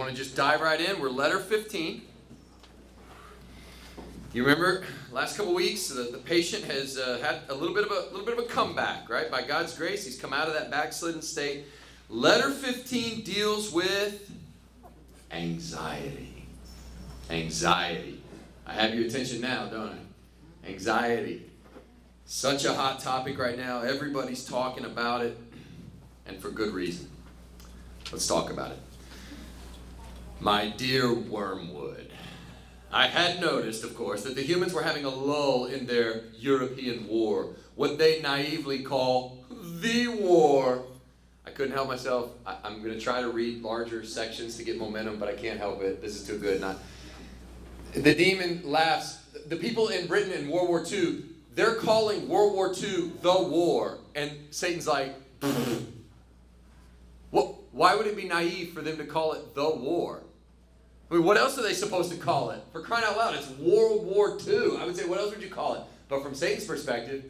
want to just dive right in. We're letter 15. You remember last couple weeks the, the patient has uh, had a little bit of a little bit of a comeback, right? By God's grace, he's come out of that backslidden state. Letter 15 deals with anxiety. Anxiety. I have your attention now, don't I? Anxiety. Such a hot topic right now. Everybody's talking about it, and for good reason. Let's talk about it. My dear Wormwood, I had noticed, of course, that the humans were having a lull in their European war, what they naively call the war. I couldn't help myself. I, am going to try to read larger sections to get momentum, but I can't help it. This is too good. Not. The demon laughs. The people in Britain in World War II, they're calling World War II the war, and Satan's like, what? Why would it be naive for them to call it the war? I mean, what else are they supposed to call it? For crying out loud, it's World War II. I would say, what else would you call it? But from Satan's perspective,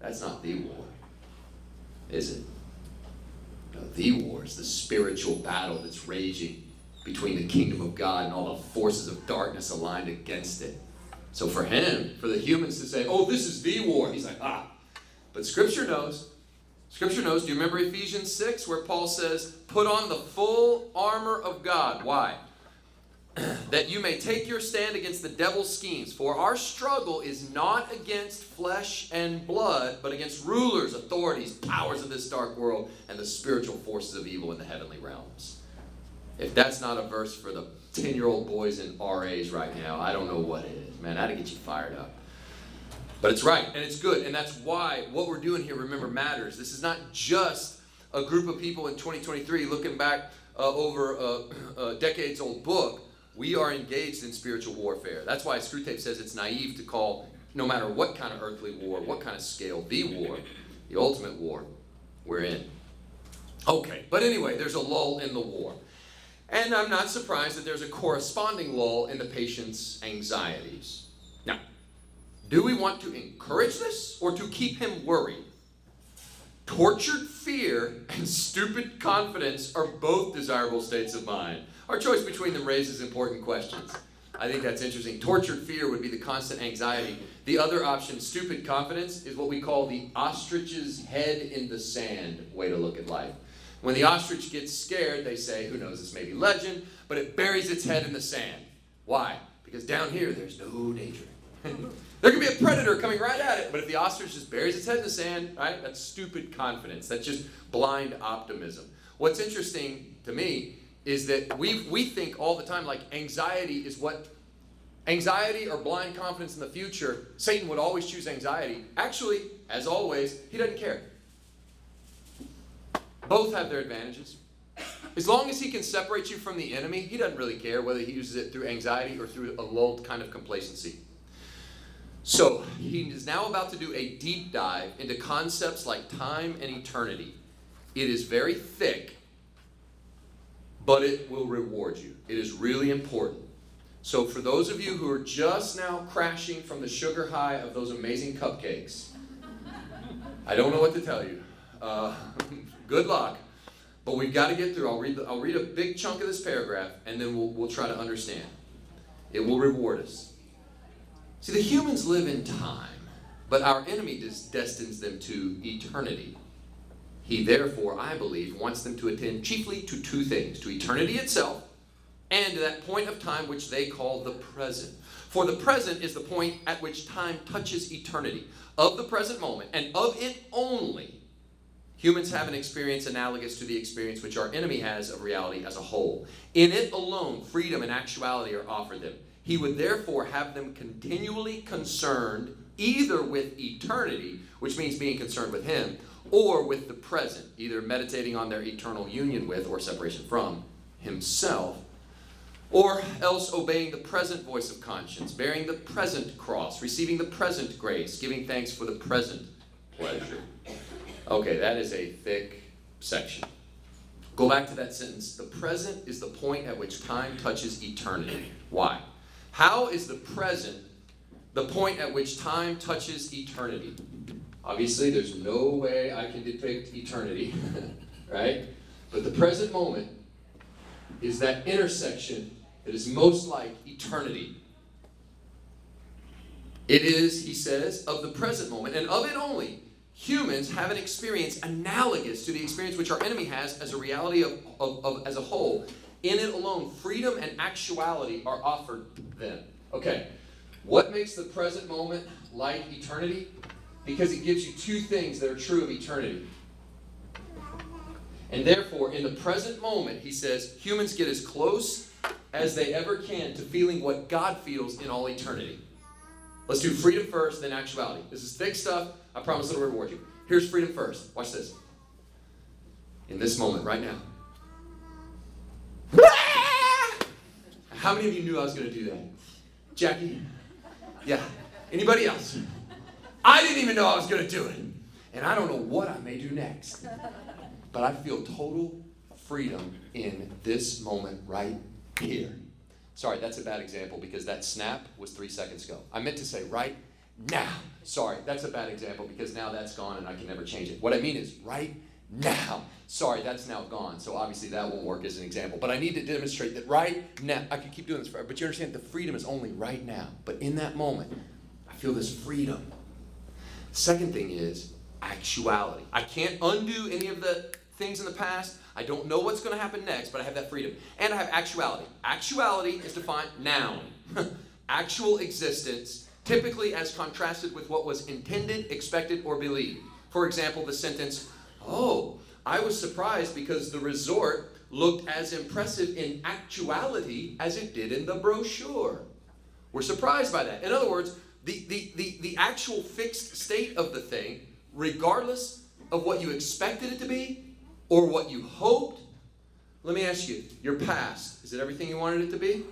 that's not the war, is it? No, the war is the spiritual battle that's raging between the kingdom of God and all the forces of darkness aligned against it. So for him, for the humans to say, oh, this is the war, he's like, ah. But Scripture knows. Scripture knows. Do you remember Ephesians 6 where Paul says, put on the full armor of God? Why? that you may take your stand against the devil's schemes. For our struggle is not against flesh and blood, but against rulers, authorities, powers of this dark world, and the spiritual forces of evil in the heavenly realms. If that's not a verse for the 10 year old boys in RAs right now, I don't know what is. Man, that'll get you fired up. But it's right, and it's good, and that's why what we're doing here, remember, matters. This is not just a group of people in 2023 looking back uh, over a, a decades old book we are engaged in spiritual warfare. That's why Screwtape says it's naive to call, no matter what kind of earthly war, what kind of scale, the war, the ultimate war we're in. Okay, but anyway, there's a lull in the war. And I'm not surprised that there's a corresponding lull in the patient's anxieties. Now, do we want to encourage this or to keep him worried? Tortured fear and stupid confidence are both desirable states of mind. Our choice between them raises important questions. I think that's interesting. Tortured fear would be the constant anxiety. The other option, stupid confidence, is what we call the ostrich's head in the sand way to look at life. When the ostrich gets scared, they say, who knows, this may be legend, but it buries its head in the sand. Why? Because down here, there's no danger. there could be a predator coming right at it, but if the ostrich just buries its head in the sand, right, that's stupid confidence. That's just blind optimism. What's interesting to me is that we, we think all the time like anxiety is what anxiety or blind confidence in the future satan would always choose anxiety. Actually as always he doesn't care. Both have their advantages. As long as he can separate you from the enemy he doesn't really care whether he uses it through anxiety or through a lulled kind of complacency. So he is now about to do a deep dive into concepts like time and eternity. It is very thick but it will reward you. It is really important. So, for those of you who are just now crashing from the sugar high of those amazing cupcakes, I don't know what to tell you. Uh, good luck. But we've got to get through. I'll read, the, I'll read a big chunk of this paragraph and then we'll, we'll try to understand. It will reward us. See, the humans live in time, but our enemy destines them to eternity. He therefore, I believe, wants them to attend chiefly to two things to eternity itself and to that point of time which they call the present. For the present is the point at which time touches eternity. Of the present moment, and of it only, humans have an experience analogous to the experience which our enemy has of reality as a whole. In it alone, freedom and actuality are offered them. He would therefore have them continually concerned either with eternity, which means being concerned with Him, or with the present, either meditating on their eternal union with or separation from himself, or else obeying the present voice of conscience, bearing the present cross, receiving the present grace, giving thanks for the present pleasure. Okay, that is a thick section. Go back to that sentence. The present is the point at which time touches eternity. Why? How is the present the point at which time touches eternity? Obviously, there's no way I can depict eternity, right? But the present moment is that intersection that is most like eternity. It is, he says, of the present moment, and of it only. Humans have an experience analogous to the experience which our enemy has as a reality of, of, of as a whole. In it alone, freedom and actuality are offered then. Okay, what makes the present moment like eternity? Because it gives you two things that are true of eternity. And therefore, in the present moment, he says, humans get as close as they ever can to feeling what God feels in all eternity. Let's do freedom first, then actuality. This is thick stuff. I promise it'll reward you. Here's freedom first. Watch this. In this moment, right now. How many of you knew I was going to do that? Jackie? Yeah. Anybody else? I didn't even know I was going to do it. And I don't know what I may do next. But I feel total freedom in this moment right here. Sorry, that's a bad example because that snap was three seconds ago. I meant to say right now. Sorry, that's a bad example because now that's gone and I can never change it. What I mean is right now. Sorry, that's now gone. So obviously that won't work as an example. But I need to demonstrate that right now, I could keep doing this forever, but you understand the freedom is only right now. But in that moment, I feel this freedom. Second thing is actuality. I can't undo any of the things in the past. I don't know what's going to happen next, but I have that freedom. And I have actuality. Actuality is defined noun, actual existence, typically as contrasted with what was intended, expected, or believed. For example, the sentence, Oh, I was surprised because the resort looked as impressive in actuality as it did in the brochure. We're surprised by that. In other words, the, the, the, the actual fixed state of the thing, regardless of what you expected it to be, or what you hoped? Let me ask you, your past, is it everything you wanted it to be?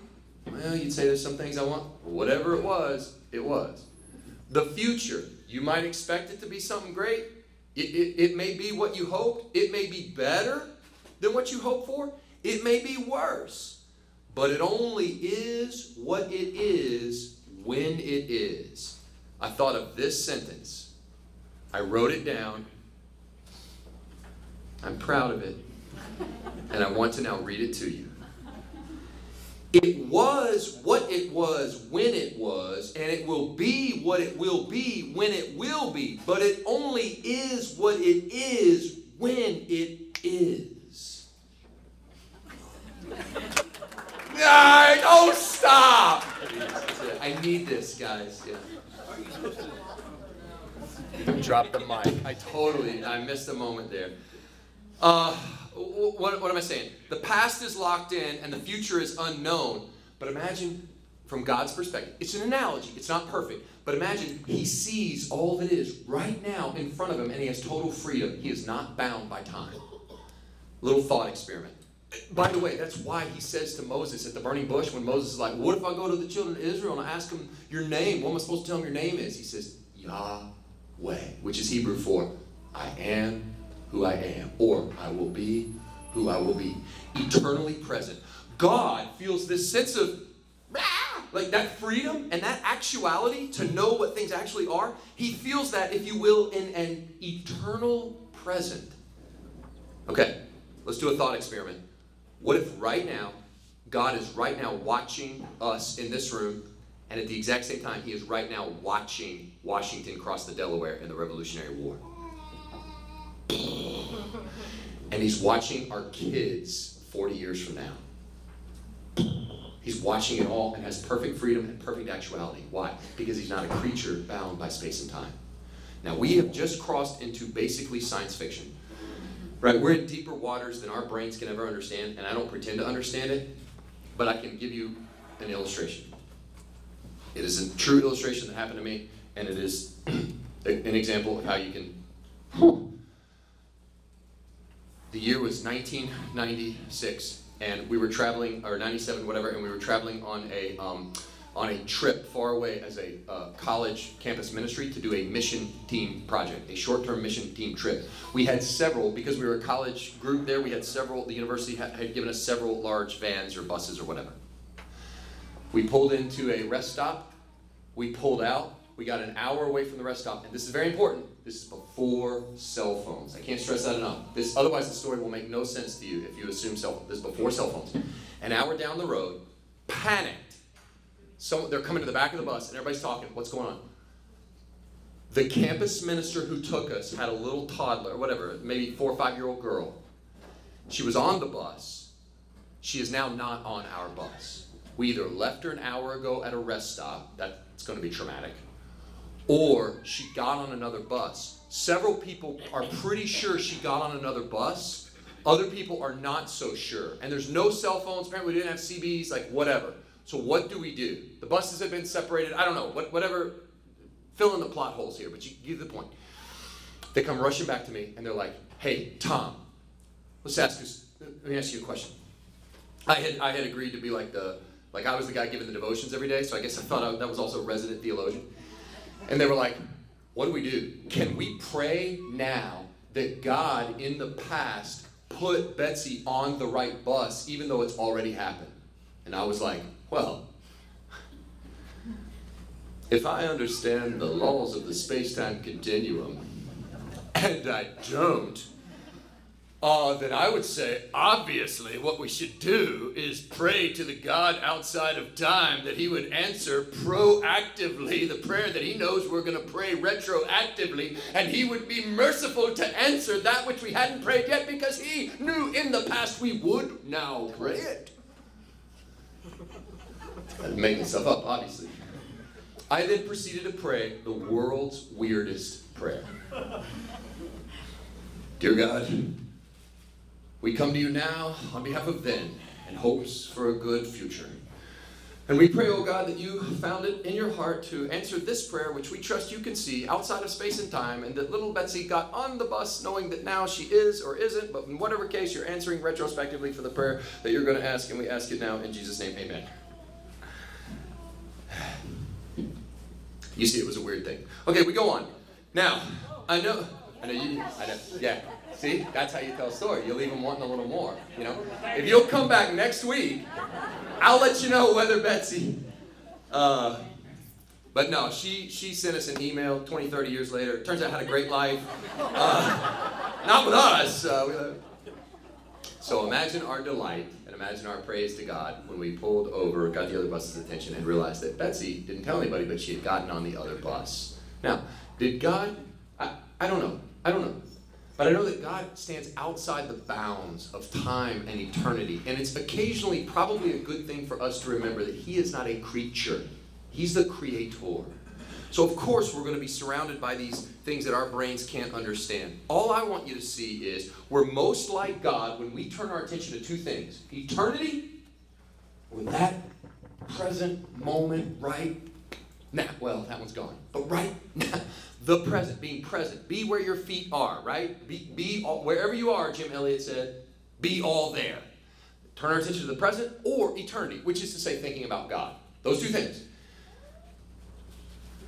Well, you'd say there's some things I want. Whatever it was, it was. The future, you might expect it to be something great. It, it, it may be what you hoped. It may be better than what you hoped for. It may be worse. But it only is what it is when it is. I thought of this sentence. I wrote it down I'm proud of it. And I want to now read it to you. It was what it was when it was, and it will be what it will be when it will be, but it only is what it is when it is. I don't stop! I need this, guys. Yeah. Drop the mic. I totally, I missed a moment there. Uh, what, what am I saying? The past is locked in and the future is unknown. But imagine from God's perspective, it's an analogy, it's not perfect. But imagine he sees all that is right now in front of him and he has total freedom. He is not bound by time. Little thought experiment. By the way, that's why he says to Moses at the burning bush when Moses is like, What if I go to the children of Israel and I ask them your name? What am I supposed to tell them your name is? He says, Yahweh, which is Hebrew for I am who I am, or I will be who I will be. Eternally present. God feels this sense of ah! like that freedom and that actuality to know what things actually are. He feels that, if you will, in an eternal present. Okay, let's do a thought experiment. What if right now, God is right now watching us in this room, and at the exact same time, He is right now watching Washington cross the Delaware in the Revolutionary War? and he's watching our kids 40 years from now. He's watching it all and has perfect freedom and perfect actuality. Why? Because he's not a creature bound by space and time. Now, we have just crossed into basically science fiction. Right? We're in deeper waters than our brains can ever understand, and I don't pretend to understand it, but I can give you an illustration. It is a true illustration that happened to me, and it is an example of how you can the year was 1996, and we were traveling, or 97, whatever, and we were traveling on a um, on a trip far away as a uh, college campus ministry to do a mission team project, a short-term mission team trip. We had several because we were a college group there. We had several. The university had, had given us several large vans or buses or whatever. We pulled into a rest stop. We pulled out. We got an hour away from the rest stop, and this is very important This is before cell phones. I can't stress that enough. This otherwise the story will make no sense to you if you assume cell this is before cell phones. An hour down the road, panicked. So they're coming to the back of the bus and everybody's talking. What's going on? The campus minister who took us had a little toddler, whatever, maybe four or five year old girl. She was on the bus. She is now not on our bus. We either left her an hour ago at a rest stop, that's going to be traumatic, or she got on another bus. Several people are pretty sure she got on another bus. Other people are not so sure. And there's no cell phones. Apparently, we didn't have CBs, like whatever. So, what do we do? The buses have been separated. I don't know. What, whatever fill in the plot holes here, but you get the point. They come rushing back to me and they're like, hey, Tom, let's ask you, let me ask you a question. I had, I had agreed to be like the, like I was the guy giving the devotions every day, so I guess I thought I, that was also a resident theologian. And they were like, what do we do? Can we pray now that God in the past put Betsy on the right bus, even though it's already happened? And I was like, well, if I understand the laws of the space time continuum, and I don't, uh, then I would say, obviously, what we should do is pray to the God outside of time that He would answer proactively the prayer that He knows we're going to pray retroactively, and He would be merciful to answer that which we hadn't prayed yet because He knew in the past we would now pray it. I'm making stuff up, obviously. I then proceeded to pray the world's weirdest prayer. Dear God, we come to you now on behalf of then and hopes for a good future. And we pray, oh God, that you found it in your heart to answer this prayer, which we trust you can see outside of space and time, and that little Betsy got on the bus knowing that now she is or isn't, but in whatever case, you're answering retrospectively for the prayer that you're going to ask, and we ask it now in Jesus' name, amen. You see, it was a weird thing. Okay, we go on. Now, I know, I know you, I know, yeah. See, that's how you tell a story. You leave them wanting a little more. You know, if you'll come back next week, I'll let you know whether Betsy. Uh, but no, she she sent us an email 20, 30 years later. Turns out had a great life. Uh, not with us. Uh, so imagine our delight imagine our praise to God when we pulled over, got the other bus's attention, and realized that Betsy didn't tell anybody, but she had gotten on the other bus. Now, did God? I, I don't know. I don't know. But I know that God stands outside the bounds of time and eternity. And it's occasionally probably a good thing for us to remember that He is not a creature, He's the creator. So, of course, we're going to be surrounded by these things that our brains can't understand. All I want you to see is we're most like God when we turn our attention to two things eternity or that present moment right now. Well, that one's gone. But right now, the present, being present. Be where your feet are, right? Be, be all, wherever you are, Jim Elliot said, be all there. Turn our attention to the present or eternity, which is to say, thinking about God. Those two things.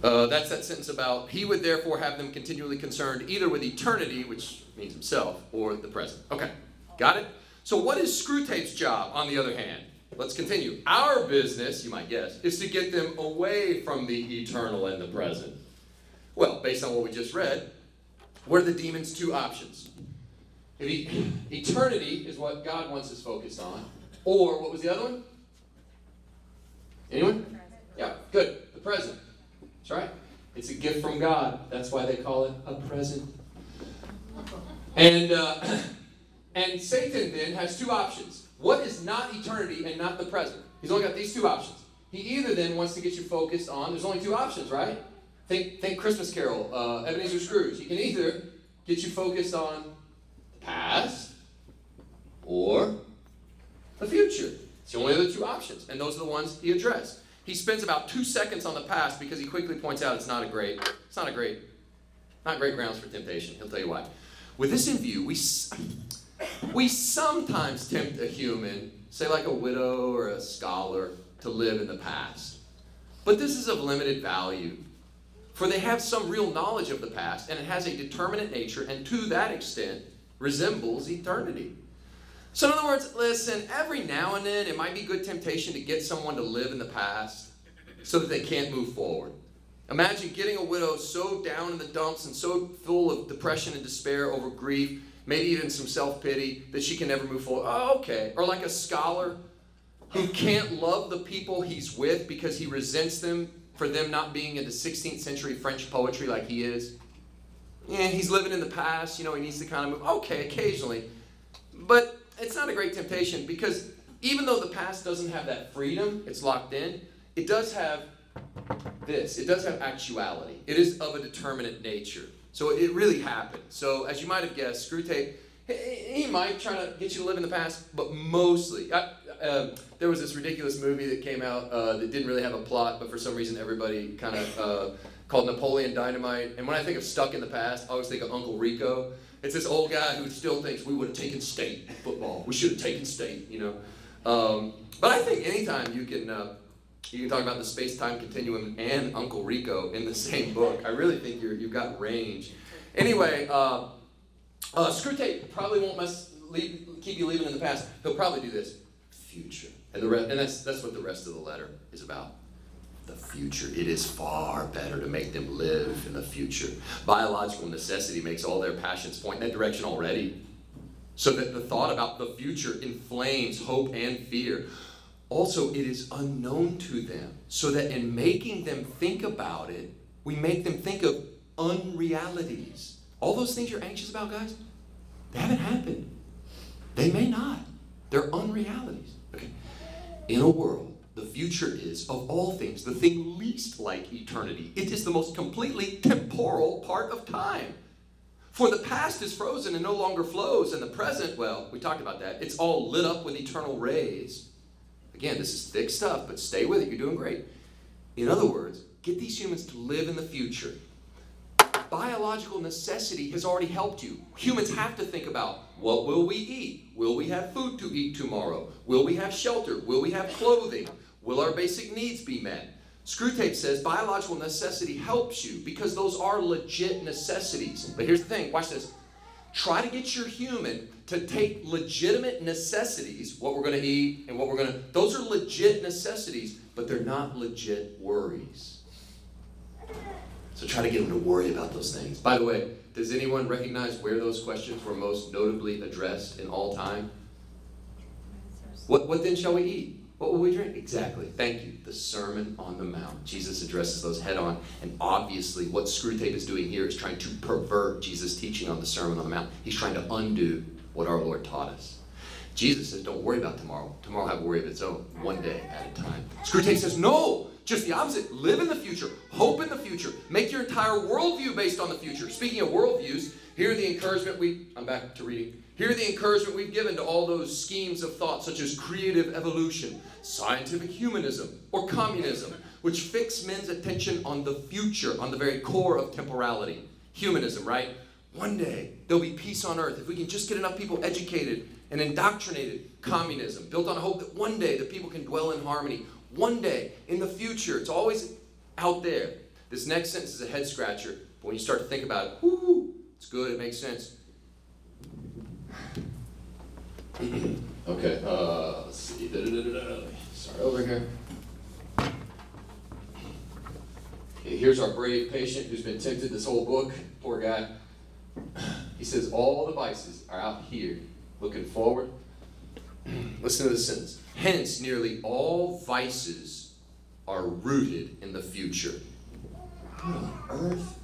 Uh, that's that sentence about he would therefore have them continually concerned either with eternity, which means himself, or the present. Okay, got it? So, what is Screwtape's job, on the other hand? Let's continue. Our business, you might guess, is to get them away from the eternal and the present. Well, based on what we just read, what are the demon's two options? He, eternity is what God wants us focused on, or what was the other one? Anyone? Yeah, good. The present. That's right. It's a gift from God. That's why they call it a present. And uh, and Satan then has two options. What is not eternity and not the present? He's only got these two options. He either then wants to get you focused on. There's only two options, right? Think think Christmas Carol, uh, Ebenezer Scrooge. He can either get you focused on the past or the future. It's the only other two options, and those are the ones he addressed. He spends about two seconds on the past because he quickly points out it's not a great, it's not a great, not great grounds for temptation. He'll tell you why. With this in view, we we sometimes tempt a human, say like a widow or a scholar, to live in the past. But this is of limited value. For they have some real knowledge of the past, and it has a determinate nature, and to that extent resembles eternity. So, in other words, listen, every now and then it might be good temptation to get someone to live in the past so that they can't move forward. Imagine getting a widow so down in the dumps and so full of depression and despair over grief, maybe even some self pity, that she can never move forward. Oh, okay. Or like a scholar who can't love the people he's with because he resents them for them not being into 16th century French poetry like he is. Yeah, he's living in the past, you know, he needs to kind of move. Okay, occasionally. But it's not a great temptation because even though the past doesn't have that freedom, it's locked in, it does have this. It does have actuality. It is of a determinate nature. So it really happened. So as you might have guessed, Screwtape, he might try to get you to live in the past, but mostly. I, uh, there was this ridiculous movie that came out uh, that didn't really have a plot, but for some reason everybody kind of uh, called Napoleon Dynamite. And when I think of stuck in the past, I always think of Uncle Rico. It's this old guy who still thinks we would have taken state football. We should have taken state, you know. Um, but I think anytime you can uh, you can talk about the space-time continuum and Uncle Rico in the same book. I really think you're, you've got range. Anyway, uh, uh, Screwtape probably won't mess, leave, keep you leaving in the past. He'll probably do this future, and the rest, and that's that's what the rest of the letter is about. The future. It is far better to make them live in the future. Biological necessity makes all their passions point in that direction already. So that the thought about the future inflames hope and fear. Also, it is unknown to them, so that in making them think about it, we make them think of unrealities. All those things you're anxious about, guys, they haven't happened. They may not. They're unrealities. Okay. In a world, the future is, of all things, the thing least like eternity. It is the most completely temporal part of time. For the past is frozen and no longer flows, and the present, well, we talked about that. It's all lit up with eternal rays. Again, this is thick stuff, but stay with it. You're doing great. In other words, get these humans to live in the future. Biological necessity has already helped you. Humans have to think about what will we eat? Will we have food to eat tomorrow? Will we have shelter? Will we have clothing? Will our basic needs be met? Screwtape says biological necessity helps you because those are legit necessities. But here's the thing watch this. Try to get your human to take legitimate necessities, what we're going to eat and what we're going to, those are legit necessities, but they're not legit worries. So try to get them to worry about those things. By the way, does anyone recognize where those questions were most notably addressed in all time? What, what then shall we eat? What will we drink? Exactly. Thank you. The Sermon on the Mount. Jesus addresses those head on. And obviously, what Screwtape is doing here is trying to pervert Jesus' teaching on the Sermon on the Mount. He's trying to undo what our Lord taught us. Jesus says, Don't worry about tomorrow. Tomorrow will have a worry of its own, one day at a time. Screwtape says, No, just the opposite. Live in the future, hope in the future, make your entire worldview based on the future. Speaking of worldviews, here the encouragement we, I'm back to reading. Here are the encouragement we've given to all those schemes of thought, such as creative evolution, scientific humanism, or communism, which fix men's attention on the future, on the very core of temporality. Humanism, right? One day there'll be peace on earth if we can just get enough people educated and indoctrinated. Communism, built on a hope that one day the people can dwell in harmony. One day in the future, it's always out there. This next sentence is a head scratcher, but when you start to think about it, whoo, it's good, it makes sense. Okay, uh, let's see. Da-da-da-da-da. Start over here. Okay, here's our brave patient who's been tempted this whole book. Poor guy. He says, All the vices are out here looking forward. Listen to this sentence. Hence, nearly all vices are rooted in the future. What on earth?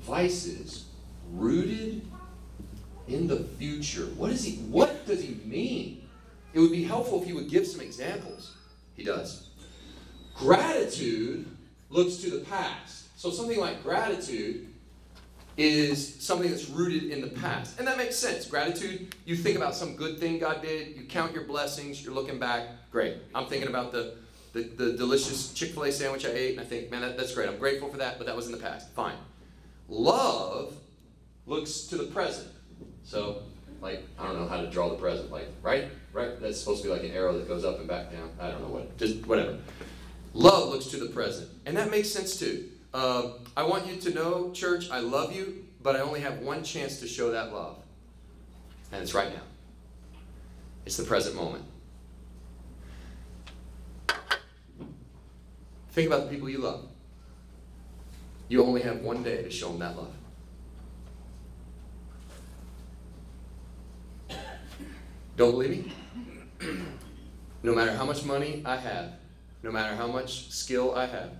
Vices rooted in the future. What does he what does he mean? It would be helpful if he would give some examples. He does. Gratitude looks to the past. So something like gratitude is something that's rooted in the past. And that makes sense. Gratitude, you think about some good thing God did, you count your blessings, you're looking back, great. I'm thinking about the, the, the delicious Chick fil A sandwich I ate, and I think, man, that, that's great. I'm grateful for that, but that was in the past. Fine. Love looks to the present. So, like, I don't know how to draw the present, like, right? Right? That's supposed to be like an arrow that goes up and back down. I don't know what. Just whatever. Love looks to the present. And that makes sense too. Uh, I want you to know, church, I love you, but I only have one chance to show that love. And it's right now. It's the present moment. Think about the people you love. You only have one day to show them that love. Don't believe me? no matter how much money I have, no matter how much skill I have,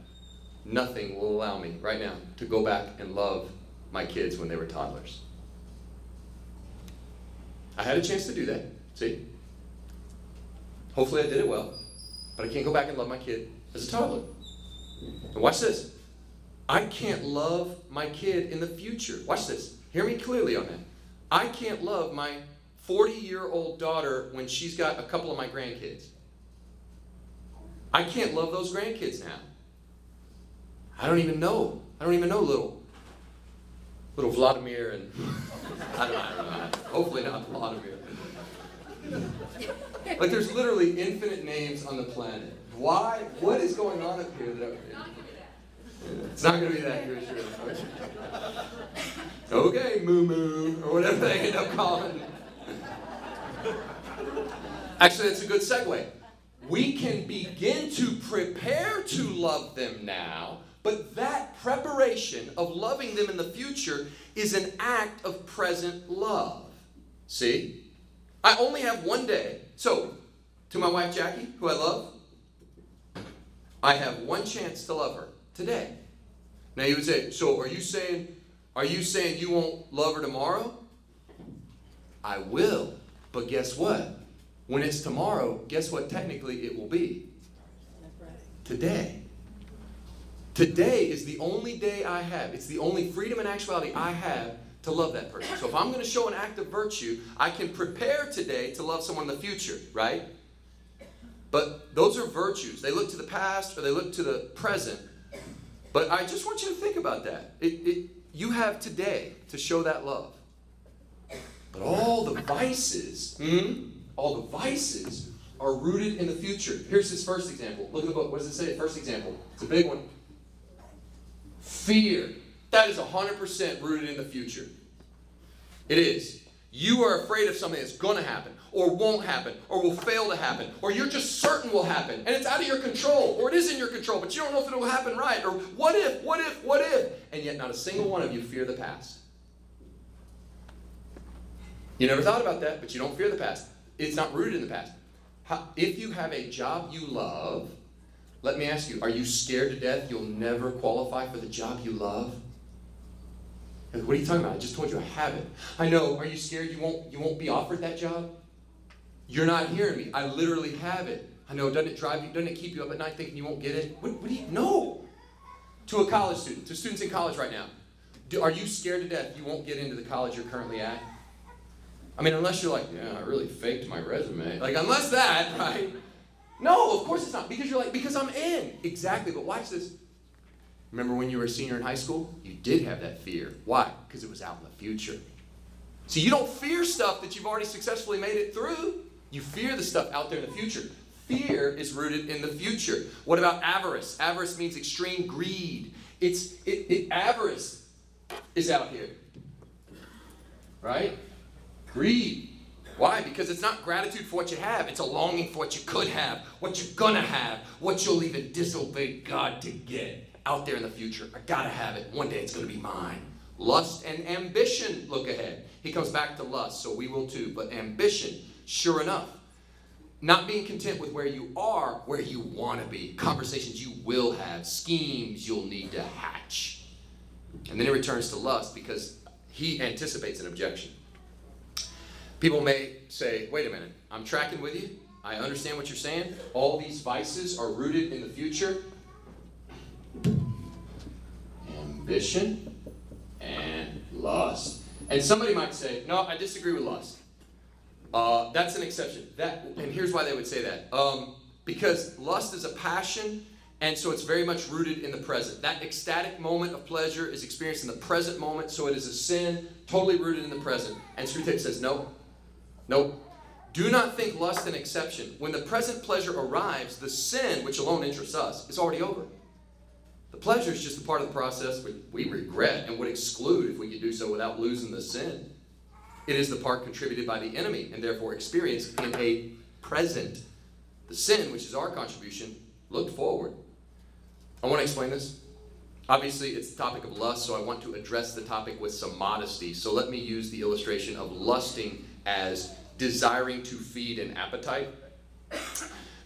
nothing will allow me right now to go back and love my kids when they were toddlers. I had a chance to do that. See? Hopefully I did it well. But I can't go back and love my kid as a toddler. And watch this. I can't love my kid in the future. Watch this. Hear me clearly on that. I can't love my 40 year old daughter when she's got a couple of my grandkids. I can't love those grandkids now. I don't even know. I don't even know little little Vladimir and I don't, know, I don't know. Hopefully not Vladimir. Like there's literally infinite names on the planet. Why? What is going on up here that it's not going to be that good, sure. Okay, moo moo, or whatever they end up calling. Actually, that's a good segue. We can begin to prepare to love them now, but that preparation of loving them in the future is an act of present love. See? I only have one day. So, to my wife Jackie, who I love, I have one chance to love her today. Now you would say, so are you saying are you saying you won't love her tomorrow? I will. But guess what? When it's tomorrow, guess what technically it will be? Today. Today is the only day I have. It's the only freedom and actuality I have to love that person. So if I'm going to show an act of virtue, I can prepare today to love someone in the future, right? But those are virtues. They look to the past or they look to the present. But I just want you to think about that. It, it, you have today to show that love. But all vices, hmm, all the vices are rooted in the future. Here's his first example. Look at the book. What does it say? First example. It's a big one. Fear. That is 100% rooted in the future. It is. You are afraid of something that's going to happen, or won't happen, or will fail to happen, or you're just certain will happen, and it's out of your control, or it is in your control, but you don't know if it will happen right, or what if, what if, what if, and yet not a single one of you fear the past. You never thought about that, but you don't fear the past. It's not rooted in the past. How, if you have a job you love, let me ask you, are you scared to death you'll never qualify for the job you love? What are you talking about? I just told you I have it. I know. Are you scared you won't you won't be offered that job? You're not hearing me. I literally have it. I know. Doesn't it drive you? Doesn't it keep you up at night thinking you won't get it? What, what do you know? To a college student, to students in college right now, do, are you scared to death you won't get into the college you're currently at? I mean, unless you're like, yeah, I really faked my resume. Like, unless that, right? No, of course it's not. Because you're like, because I'm in. Exactly. But watch this. Remember when you were a senior in high school? You did have that fear. Why? Because it was out in the future. See, you don't fear stuff that you've already successfully made it through. You fear the stuff out there in the future. Fear is rooted in the future. What about avarice? Avarice means extreme greed. It's it, it avarice is out here. Right? Greed. Why? Because it's not gratitude for what you have, it's a longing for what you could have, what you're gonna have, what you'll even disobey God to get out there in the future. I gotta have it. One day it's gonna be mine. Lust and ambition look ahead. He comes back to lust, so we will too. But ambition, sure enough, not being content with where you are, where you want to be, conversations you will have, schemes you'll need to hatch. And then he returns to lust because he anticipates an objection. People may say, wait a minute, I'm tracking with you. I understand what you're saying. All these vices are rooted in the future. Ambition and lust. And somebody might say, no, I disagree with lust. Uh, that's an exception. That, and here's why they would say that. Um, because lust is a passion, and so it's very much rooted in the present. That ecstatic moment of pleasure is experienced in the present moment, so it is a sin totally rooted in the present. And Screwtape says, no, Nope. Do not think lust an exception. When the present pleasure arrives, the sin, which alone interests us, is already over. The pleasure is just a part of the process which we regret and would exclude if we could do so without losing the sin. It is the part contributed by the enemy and therefore experienced in a present. The sin, which is our contribution, looked forward. I want to explain this. Obviously, it's the topic of lust, so I want to address the topic with some modesty. So let me use the illustration of lusting as desiring to feed an appetite.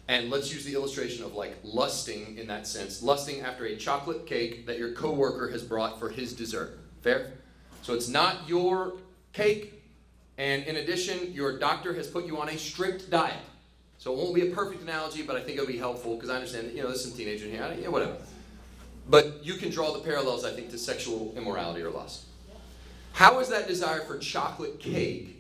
And let's use the illustration of like lusting in that sense. Lusting after a chocolate cake that your coworker has brought for his dessert. Fair? So it's not your cake, and in addition, your doctor has put you on a strict diet. So it won't be a perfect analogy, but I think it'll be helpful because I understand you know, there's some teenager in here, yeah, whatever. But you can draw the parallels, I think, to sexual immorality or lust. How is that desire for chocolate cake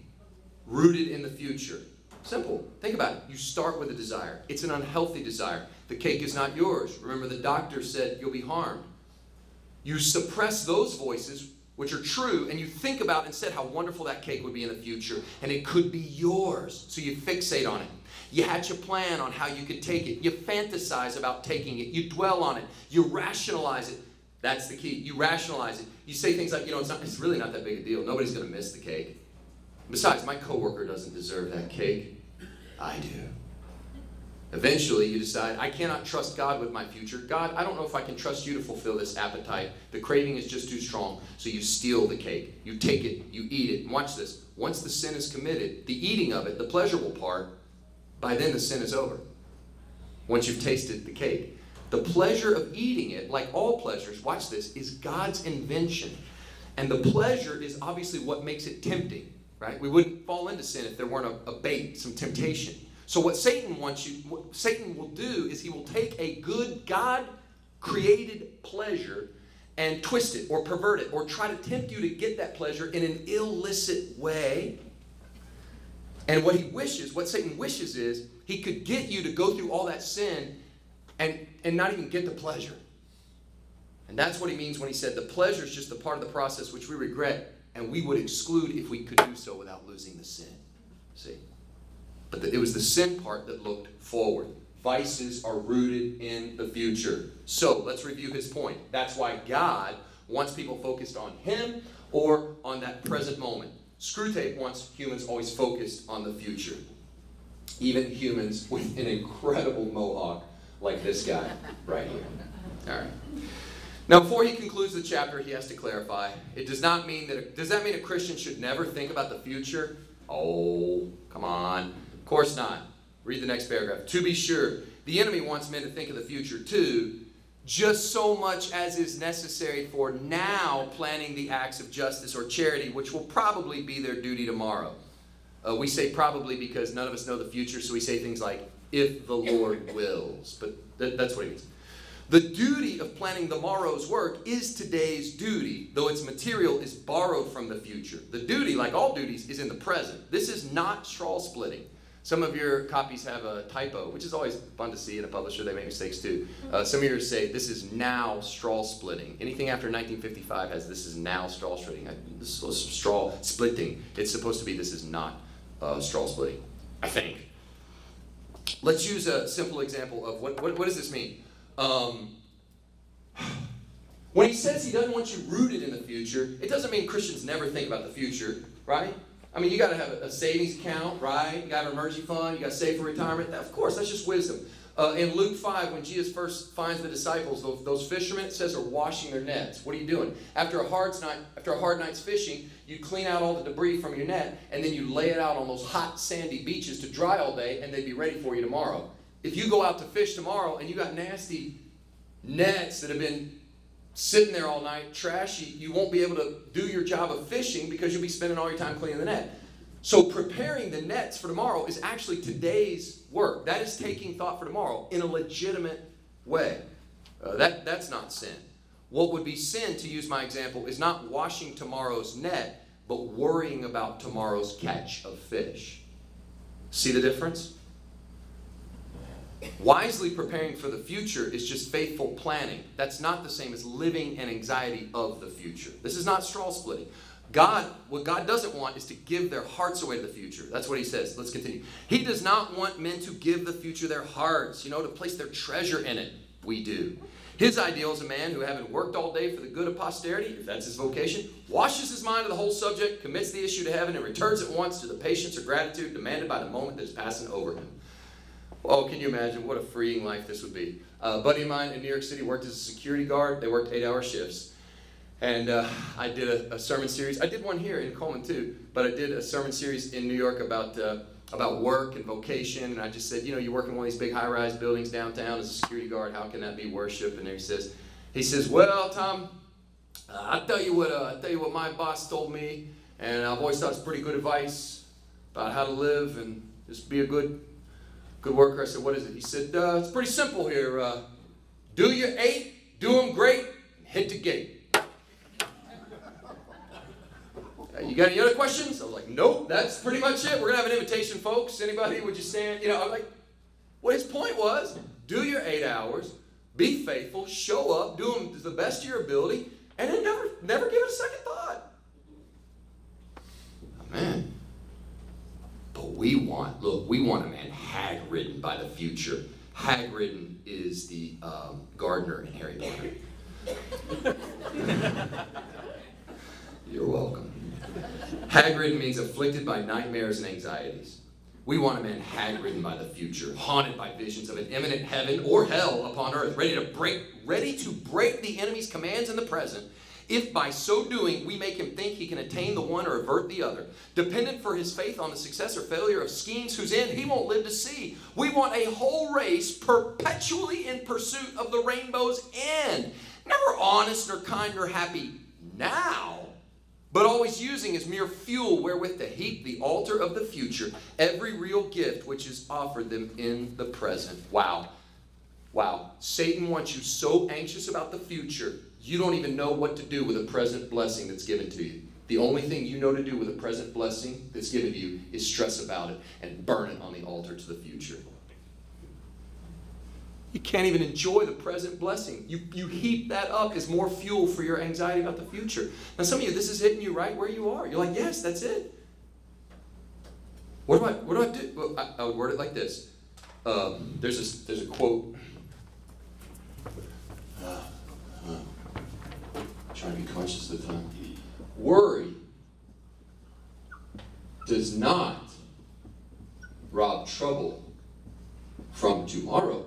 rooted in the future? Simple. Think about it. You start with a desire. It's an unhealthy desire. The cake is not yours. Remember, the doctor said you'll be harmed. You suppress those voices, which are true, and you think about instead how wonderful that cake would be in the future, and it could be yours. So you fixate on it. You hatch a plan on how you could take it. You fantasize about taking it. You dwell on it. You rationalize it. That's the key. You rationalize it. You say things like, you know, it's, not, it's really not that big a deal. Nobody's going to miss the cake. Besides, my coworker doesn't deserve that cake. I do. Eventually, you decide, I cannot trust God with my future. God, I don't know if I can trust you to fulfill this appetite. The craving is just too strong. So you steal the cake. You take it. You eat it. And watch this. Once the sin is committed, the eating of it, the pleasurable part, by then the sin is over. Once you've tasted the cake. The pleasure of eating it, like all pleasures, watch this, is God's invention. And the pleasure is obviously what makes it tempting, right? We wouldn't fall into sin if there weren't a, a bait, some temptation. So what Satan wants you, what Satan will do is he will take a good God created pleasure and twist it or pervert it or try to tempt you to get that pleasure in an illicit way and what he wishes, what Satan wishes is he could get you to go through all that sin and, and not even get the pleasure. And that's what he means when he said the pleasure is just a part of the process which we regret and we would exclude if we could do so without losing the sin. See? But the, it was the sin part that looked forward. Vices are rooted in the future. So let's review his point. That's why God wants people focused on him or on that present moment. Screwtape wants humans always focused on the future. Even humans with an incredible mohawk like this guy right here. All right. Now, before he concludes the chapter, he has to clarify. It does not mean that. A, does that mean a Christian should never think about the future? Oh, come on. Of course not. Read the next paragraph. To be sure, the enemy wants men to think of the future too, just so much as is necessary for now planning the acts of justice or charity, which will probably be their duty tomorrow. Uh, we say probably because none of us know the future, so we say things like, if the Lord wills. But th- that's what it means. The duty of planning the morrow's work is today's duty, though its material is borrowed from the future. The duty, like all duties, is in the present. This is not straw splitting. Some of your copies have a typo, which is always fun to see in a publisher. They make mistakes too. Uh, some of yours say this is now straw splitting. Anything after 1955 has this is now straw splitting. This is straw splitting. It's supposed to be this is not uh, straw splitting, I think. Let's use a simple example of what, what, what does this mean? Um, when he says he doesn't want you rooted in the future, it doesn't mean Christians never think about the future, right? I mean, you got to have a savings account, right? You got an emergency fund. You got to save for retirement. Of course, that's just wisdom. Uh, in Luke 5, when Jesus first finds the disciples, those, those fishermen, it says, are washing their nets. What are you doing? After a, hard night, after a hard night's fishing, you clean out all the debris from your net, and then you lay it out on those hot, sandy beaches to dry all day, and they'd be ready for you tomorrow. If you go out to fish tomorrow and you got nasty nets that have been sitting there all night, trashy, you won't be able to do your job of fishing because you'll be spending all your time cleaning the net. So preparing the nets for tomorrow is actually today's work. That is taking thought for tomorrow in a legitimate way. Uh, that, that's not sin. What would be sin, to use my example, is not washing tomorrow's net, but worrying about tomorrow's catch of fish. See the difference? Wisely preparing for the future is just faithful planning. That's not the same as living in anxiety of the future. This is not straw splitting. God, what God doesn't want is to give their hearts away to the future. That's what he says. Let's continue. He does not want men to give the future their hearts, you know, to place their treasure in it. We do. His ideal is a man who, having worked all day for the good of posterity, if that's his vocation, washes his mind of the whole subject, commits the issue to heaven, and returns at once to the patience or gratitude demanded by the moment that is passing over him. Oh, can you imagine what a freeing life this would be? Uh, a buddy of mine in New York City worked as a security guard. They worked eight hour shifts. And uh, I did a, a, sermon series. I did one here in Coleman too, but I did a sermon series in New York about, uh, about work and vocation. And I just said, you know, you work in one of these big high rise buildings downtown as a security guard. How can that be worship? And he says, he says, well, Tom, I'll tell you what, uh, I'll tell you what my boss told me. And I've always thought it's pretty good advice about how to live and just be a good good worker. I said, What is it? He said, uh, It's pretty simple here. Uh, do your eight, do them great, and hit the gate. Uh, you got any other questions? I was like, Nope, that's pretty much it. We're going to have an invitation, folks. Anybody, would you stand? You know, I'm like, what his point was do your eight hours, be faithful, show up, do them to the best of your ability, and then never, never give it a second thought. Man. But we want, look, we want a man hag ridden by the future. Hag ridden is the um, gardener in Harry Potter. You're welcome. Hag ridden means afflicted by nightmares and anxieties. We want a man hag ridden by the future, haunted by visions of an imminent heaven or hell upon earth, ready to break, ready to break the enemy's commands in the present if by so doing we make him think he can attain the one or avert the other, dependent for his faith on the success or failure of schemes whose end he won't live to see. We want a whole race perpetually in pursuit of the rainbow's end, never honest or kind or happy now, but always using as mere fuel wherewith to heap the altar of the future every real gift which is offered them in the present. Wow. Wow. Satan wants you so anxious about the future you don't even know what to do with a present blessing that's given to you. The only thing you know to do with a present blessing that's given to you is stress about it and burn it on the altar to the future. You can't even enjoy the present blessing. You, you heap that up as more fuel for your anxiety about the future. Now, some of you, this is hitting you right where you are. You're like, yes, that's it. What do I, what do, I do? I, would word it like this. Um, there's, a, there's a quote trying to be conscious of the time. Worry does not rob trouble from tomorrow.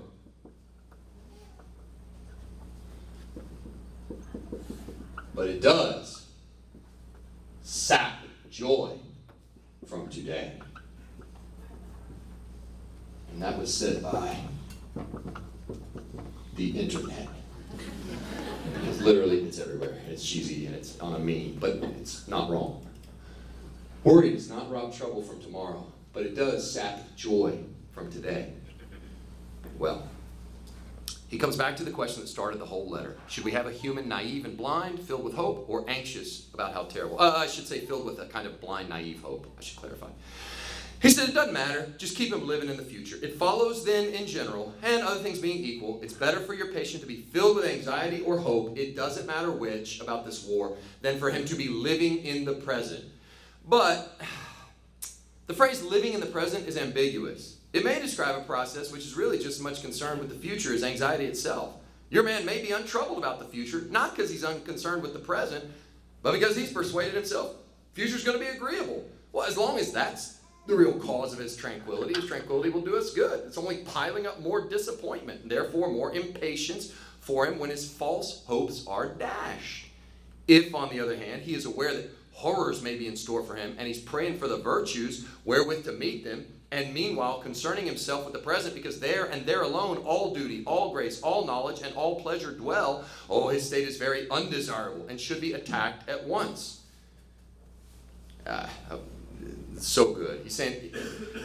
But it does sap joy from today. And that was said by the internet. Literally, it's everywhere. It's cheesy and it's on a meme, but it's not wrong. Worry does not rob trouble from tomorrow, but it does sap joy from today. Well, he comes back to the question that started the whole letter. Should we have a human naive and blind, filled with hope, or anxious about how terrible? Uh, I should say filled with a kind of blind, naive hope. I should clarify. He said it doesn't matter. Just keep him living in the future. It follows then, in general, and other things being equal, it's better for your patient to be filled with anxiety or hope, it doesn't matter which, about this war, than for him to be living in the present. But the phrase living in the present is ambiguous. It may describe a process which is really just as much concerned with the future as anxiety itself. Your man may be untroubled about the future, not because he's unconcerned with the present, but because he's persuaded himself future's going to be agreeable. Well, as long as that's the real cause of his tranquility. His tranquility will do us good. It's only piling up more disappointment, and therefore more impatience for him when his false hopes are dashed. If, on the other hand, he is aware that horrors may be in store for him, and he's praying for the virtues wherewith to meet them, and meanwhile concerning himself with the present, because there and there alone all duty, all grace, all knowledge, and all pleasure dwell, oh, his state is very undesirable and should be attacked at once. Uh, so good. He's saying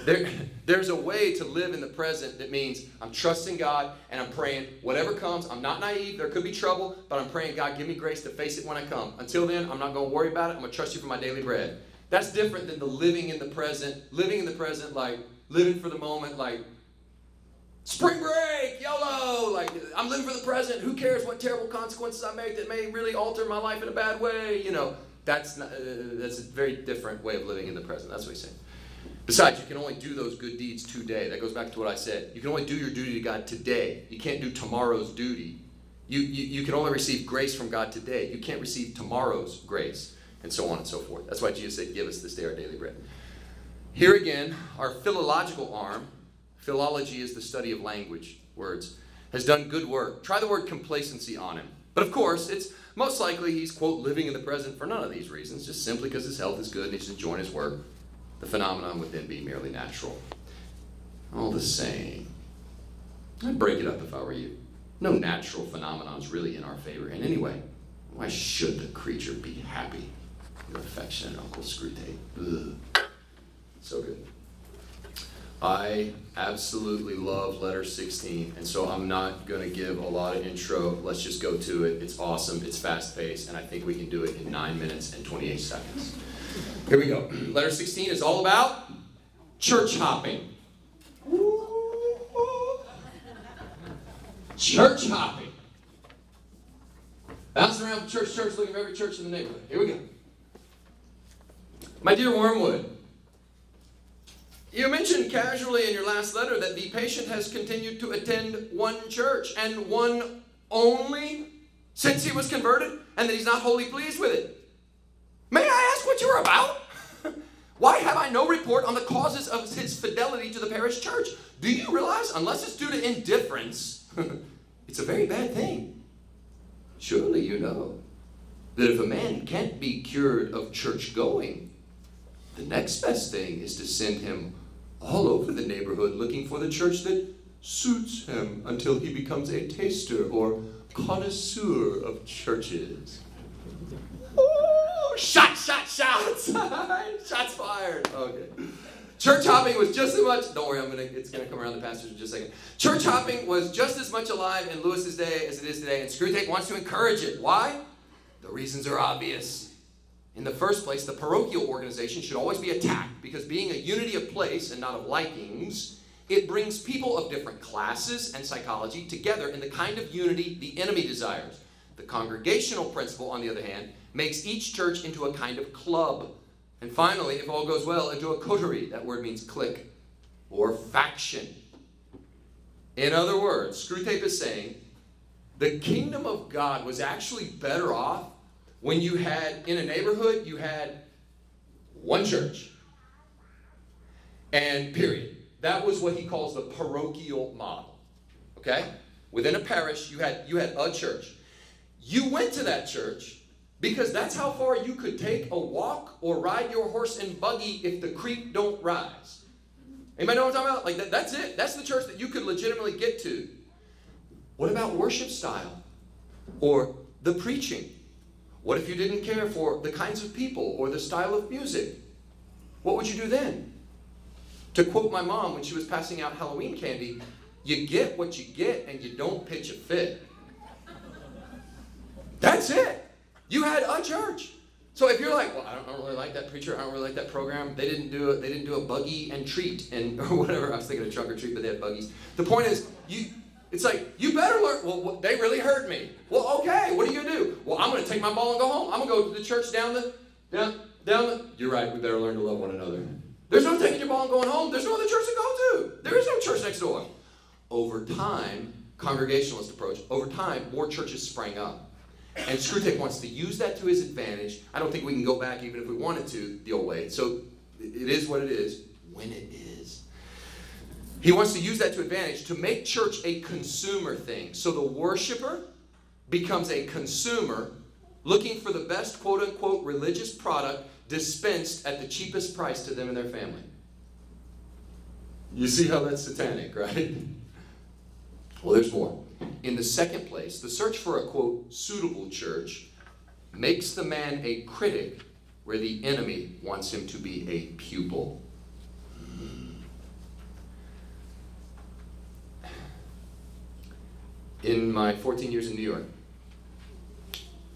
there, there's a way to live in the present that means I'm trusting God and I'm praying whatever comes. I'm not naive. There could be trouble, but I'm praying, God, give me grace to face it when I come. Until then, I'm not going to worry about it. I'm going to trust you for my daily bread. That's different than the living in the present. Living in the present, like living for the moment, like spring break, YOLO. Like I'm living for the present. Who cares what terrible consequences I make that may really alter my life in a bad way? You know, that's, not, uh, that's a very different way of living in the present. That's what he's saying. Besides, you can only do those good deeds today. That goes back to what I said. You can only do your duty to God today. You can't do tomorrow's duty. You, you, you can only receive grace from God today. You can't receive tomorrow's grace, and so on and so forth. That's why Jesus said, Give us this day our daily bread. Here again, our philological arm philology is the study of language, words, has done good work. Try the word complacency on him. But of course, it's most likely he's, quote, living in the present for none of these reasons, just simply because his health is good and he's enjoying his work. The phenomenon would then be merely natural. All the same, I'd break it up if I were you. No natural phenomenon is really in our favor. And anyway, why should the creature be happy? Your affectionate Uncle Screwtape. So good. I absolutely love letter 16, and so I'm not going to give a lot of intro. Let's just go to it. It's awesome, it's fast paced, and I think we can do it in 9 minutes and 28 seconds. Here we go. Letter 16 is all about church hopping. Church hopping. Bouncing around from church, church, looking for every church in the neighborhood. Here we go. My dear Wormwood, you mentioned casually in your last letter that the patient has continued to attend one church and one only since he was converted and that he's not wholly pleased with it. May I ask what you're about? Why have I no report on the causes of his fidelity to the parish church? Do you realize, unless it's due to indifference, it's a very bad thing? Surely you know that if a man can't be cured of church going, the next best thing is to send him all over the neighborhood looking for the church that suits him until he becomes a taster or connoisseur of churches. Ooh, shot, shot, shots! Shots fired. Okay. Church hopping was just as much. Don't worry, I'm gonna. It's gonna come around the pastors in just a second. Church hopping was just as much alive in Lewis's day as it is today, and Screwtape wants to encourage it. Why? The reasons are obvious. In the first place, the parochial organization should always be attacked because being a unity of place and not of likings, it brings people of different classes and psychology together in the kind of unity the enemy desires. The congregational principle, on the other hand, makes each church into a kind of club. And finally, if all goes well, into a coterie. That word means clique or faction. In other words, Screwtape is saying the kingdom of God was actually better off when you had, in a neighborhood, you had one church. And period. That was what he calls the parochial model. Okay? Within a parish, you had you had a church. You went to that church because that's how far you could take a walk or ride your horse and buggy if the creek don't rise. Anybody know what I'm talking about? Like that, that's it. That's the church that you could legitimately get to. What about worship style? Or the preaching? What if you didn't care for the kinds of people or the style of music? What would you do then? To quote my mom when she was passing out Halloween candy, you get what you get and you don't pitch a fit. That's it. You had a church. So if you're like, well, I don't, I don't, really like that preacher, I don't really like that program. They didn't do it. They didn't do a buggy and treat and or whatever. I was thinking of trunk or treat, but they had buggies. The point is, you. It's like you better learn. Well, they really hurt me. Well, okay. What are you gonna do? Well, I'm gonna take my ball and go home. I'm gonna go to the church down the down down the. You're right. We better learn to love one another. There's no taking your ball and going home. There's no other church to go to. There is no church next door. Over time, congregationalist approach. Over time, more churches sprang up. And Screwtape wants to use that to his advantage. I don't think we can go back, even if we wanted to, the old way. So it is what it is when it is. He wants to use that to advantage to make church a consumer thing. So the worshiper becomes a consumer looking for the best quote unquote religious product dispensed at the cheapest price to them and their family. You see how that's satanic, right? Well, there's more. In the second place, the search for a quote suitable church makes the man a critic where the enemy wants him to be a pupil. In my 14 years in New York,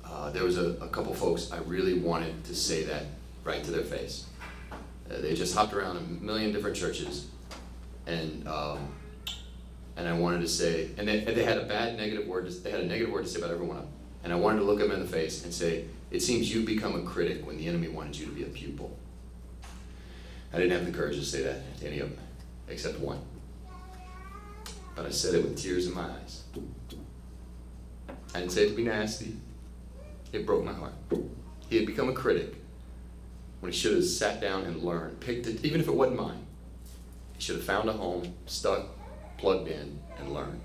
uh, there was a, a couple folks I really wanted to say that right to their face. Uh, they just hopped around a million different churches, and um, and I wanted to say, and they, and they had a bad negative word. To, they had a negative word to say about every one of them, and I wanted to look them in the face and say, "It seems you become a critic when the enemy wanted you to be a pupil." I didn't have the courage to say that to any of them, except one. But I said it with tears in my eyes. I didn't say it to be nasty. It broke my heart. He had become a critic when he should have sat down and learned, picked it, even if it wasn't mine. He should have found a home, stuck, plugged in, and learned.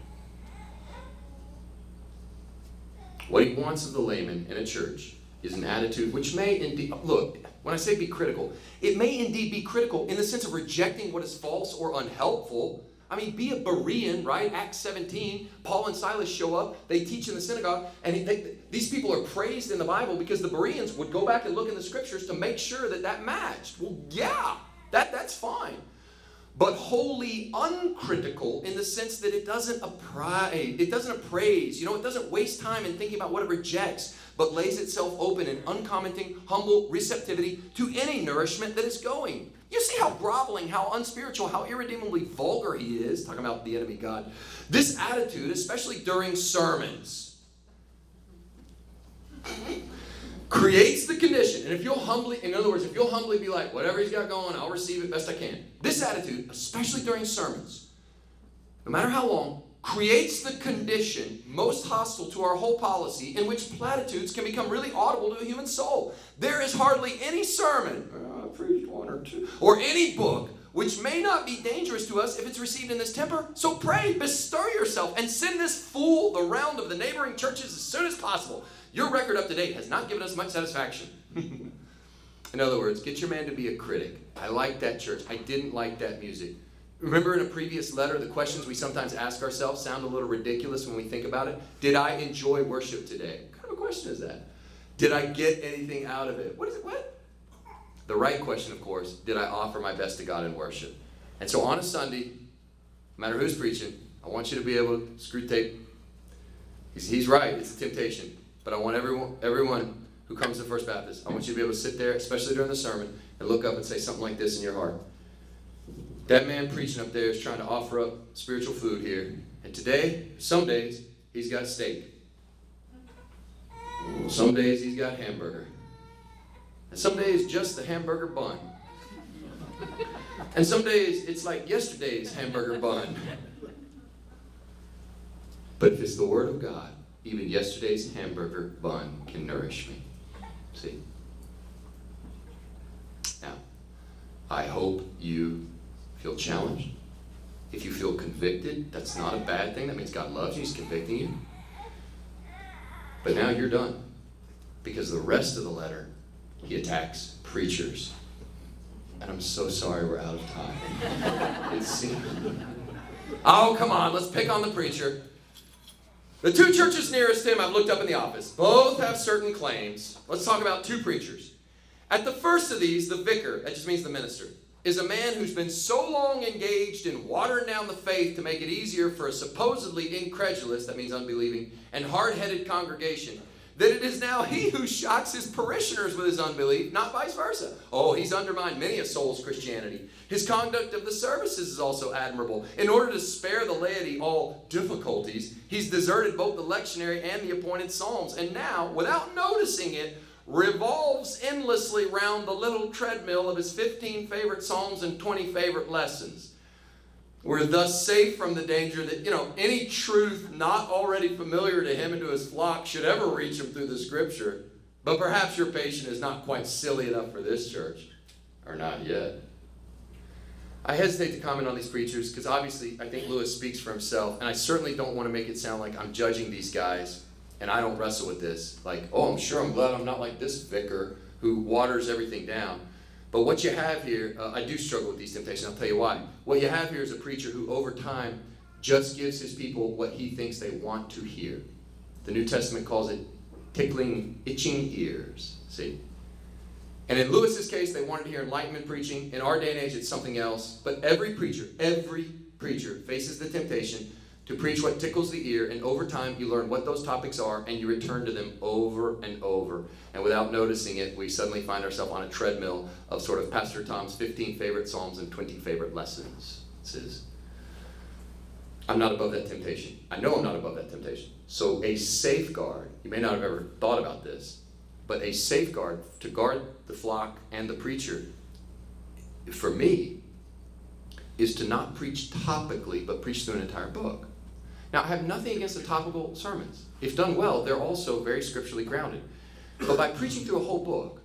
What he wants of the layman in a church is an attitude which may indeed, look, when I say be critical, it may indeed be critical in the sense of rejecting what is false or unhelpful. I mean, be a Berean, right? Acts 17, Paul and Silas show up, they teach in the synagogue, and they, these people are praised in the Bible because the Bereans would go back and look in the scriptures to make sure that that matched. Well, yeah, that, that's fine but wholly uncritical in the sense that it doesn't appraise, it doesn't appraise, you know, it doesn't waste time in thinking about what it rejects, but lays itself open in uncommenting, humble receptivity to any nourishment that is going. You see how groveling, how unspiritual, how irredeemably vulgar he is, talking about the enemy God. This attitude, especially during sermons, creates the condition. And if you'll humbly, in other words, if you'll humbly be like, whatever he's got going, I'll receive it best I can. This attitude, especially during sermons, no matter how long, creates the condition most hostile to our whole policy in which platitudes can become really audible to a human soul. There is hardly any sermon, one or two, or any book which may not be dangerous to us if it's received in this temper. So pray, bestir yourself, and send this fool the round of the neighboring churches as soon as possible. Your record up to date has not given us much satisfaction. in other words, get your man to be a critic. I like that church. I didn't like that music. Remember in a previous letter, the questions we sometimes ask ourselves sound a little ridiculous when we think about it. Did I enjoy worship today? What kind of a question is that? Did I get anything out of it? What is it? What? The right question, of course, did I offer my best to God in worship? And so on a Sunday, no matter who's preaching, I want you to be able to Screwtape. He's, he's right, it's a temptation. But I want everyone, everyone who comes to First Baptist, I want you to be able to sit there, especially during the sermon, and look up and say something like this in your heart. That man preaching up there is trying to offer up spiritual food here. And today, some days, he's got steak. Some days he's got hamburger. And some days just the hamburger bun. And some days it's like yesterday's hamburger bun. But if it's the Word of God, even yesterday's hamburger bun can nourish me. See? Now, I hope you feel challenged. If you feel convicted, that's not a bad thing. That means God loves you, He's convicting you. But now you're done. Because the rest of the letter, he attacks preachers. And I'm so sorry we're out of time. Oh, come on, let's pick on the preacher. The two churches nearest him, I've looked up in the office, both have certain claims. Let's talk about two preachers. At the first of these, the vicar, that just means the minister, is a man who's been so long engaged in watering down the faith to make it easier for a supposedly incredulous, that means unbelieving, and hard headed congregation that it is now he who shocks his parishioners with his unbelief, not vice versa. Oh, he's undermined many a soul's Christianity. His conduct of the services is also admirable. In order to spare the laity all difficulties, he's deserted both the lectionary and the appointed psalms, and now, without noticing it, revolves endlessly round the little treadmill of his 15 favorite psalms and 20 favorite lessons. We're thus safe from the danger that, you know, any truth not already familiar to him and to his flock should ever reach him through the scripture. But perhaps your patient is not quite silly enough for this church, or not yet. I hesitate to comment on these preachers because obviously I think Lewis speaks for himself, and I certainly don't want to make it sound like I'm judging these guys and I don't wrestle with this. Like, oh, I'm sure I'm glad I'm not like this vicar who waters everything down. But what you have here, uh, I do struggle with these temptations. I'll tell you why. What you have here is a preacher who, over time, just gives his people what he thinks they want to hear. The New Testament calls it tickling itching ears. See? And in Lewis's case, they wanted to hear enlightenment preaching. In our day and age, it's something else. But every preacher, every preacher faces the temptation to preach what tickles the ear, and over time you learn what those topics are and you return to them over and over. And without noticing it, we suddenly find ourselves on a treadmill of sort of Pastor Tom's 15 favorite Psalms and 20 favorite lessons. Says, I'm not above that temptation. I know I'm not above that temptation. So, a safeguard, you may not have ever thought about this, but a safeguard to guard the flock and the preacher, for me, is to not preach topically, but preach through an entire book. Now, I have nothing against the topical sermons. If done well, they're also very scripturally grounded. But by preaching through a whole book,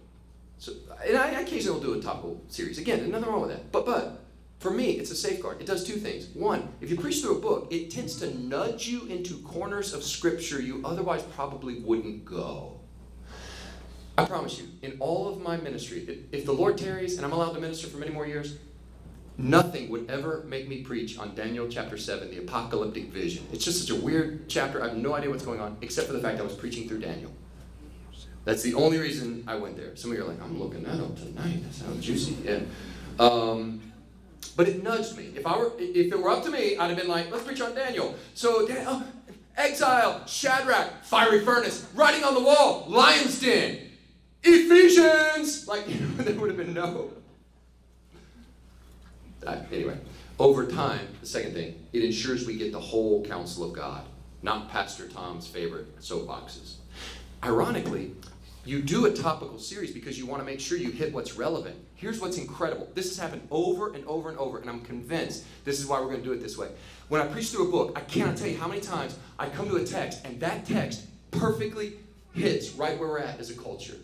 so, and I occasionally will do a topical series. Again, nothing wrong with that. But, but For me, it's a safeguard. It does two things. One, if you preach through a book, it tends to nudge you into corners of Scripture you otherwise probably wouldn't go. I promise you, in all of my ministry, if the Lord tarries and I'm allowed to minister for many more years, nothing would ever make me preach on Daniel chapter 7, the apocalyptic vision. It's just such a weird chapter. I have no idea what's going on, except for the fact I was preaching through Daniel. That's the only reason I went there. Some of you are like, I'm looking that up tonight. That sounds juicy. Yeah. Um, but it nudged me. If I were, if it were up to me, I'd have been like, let's preach on Daniel. So, oh, exile, Shadrach, fiery furnace, writing on the wall, lion's den, Ephesians. Like, there would have been no. Uh, anyway, over time, the second thing, it ensures we get the whole counsel of God, not Pastor Tom's favorite soapboxes. Ironically, you do a topical series because you want to make sure you hit what's relevant. Here's what's incredible. This has happened over and over and over, and I'm convinced this is why we're going to do it this way. When I preach through a book, I cannot tell you how many times I come to a text, and that text perfectly hits right where we're at as a culture.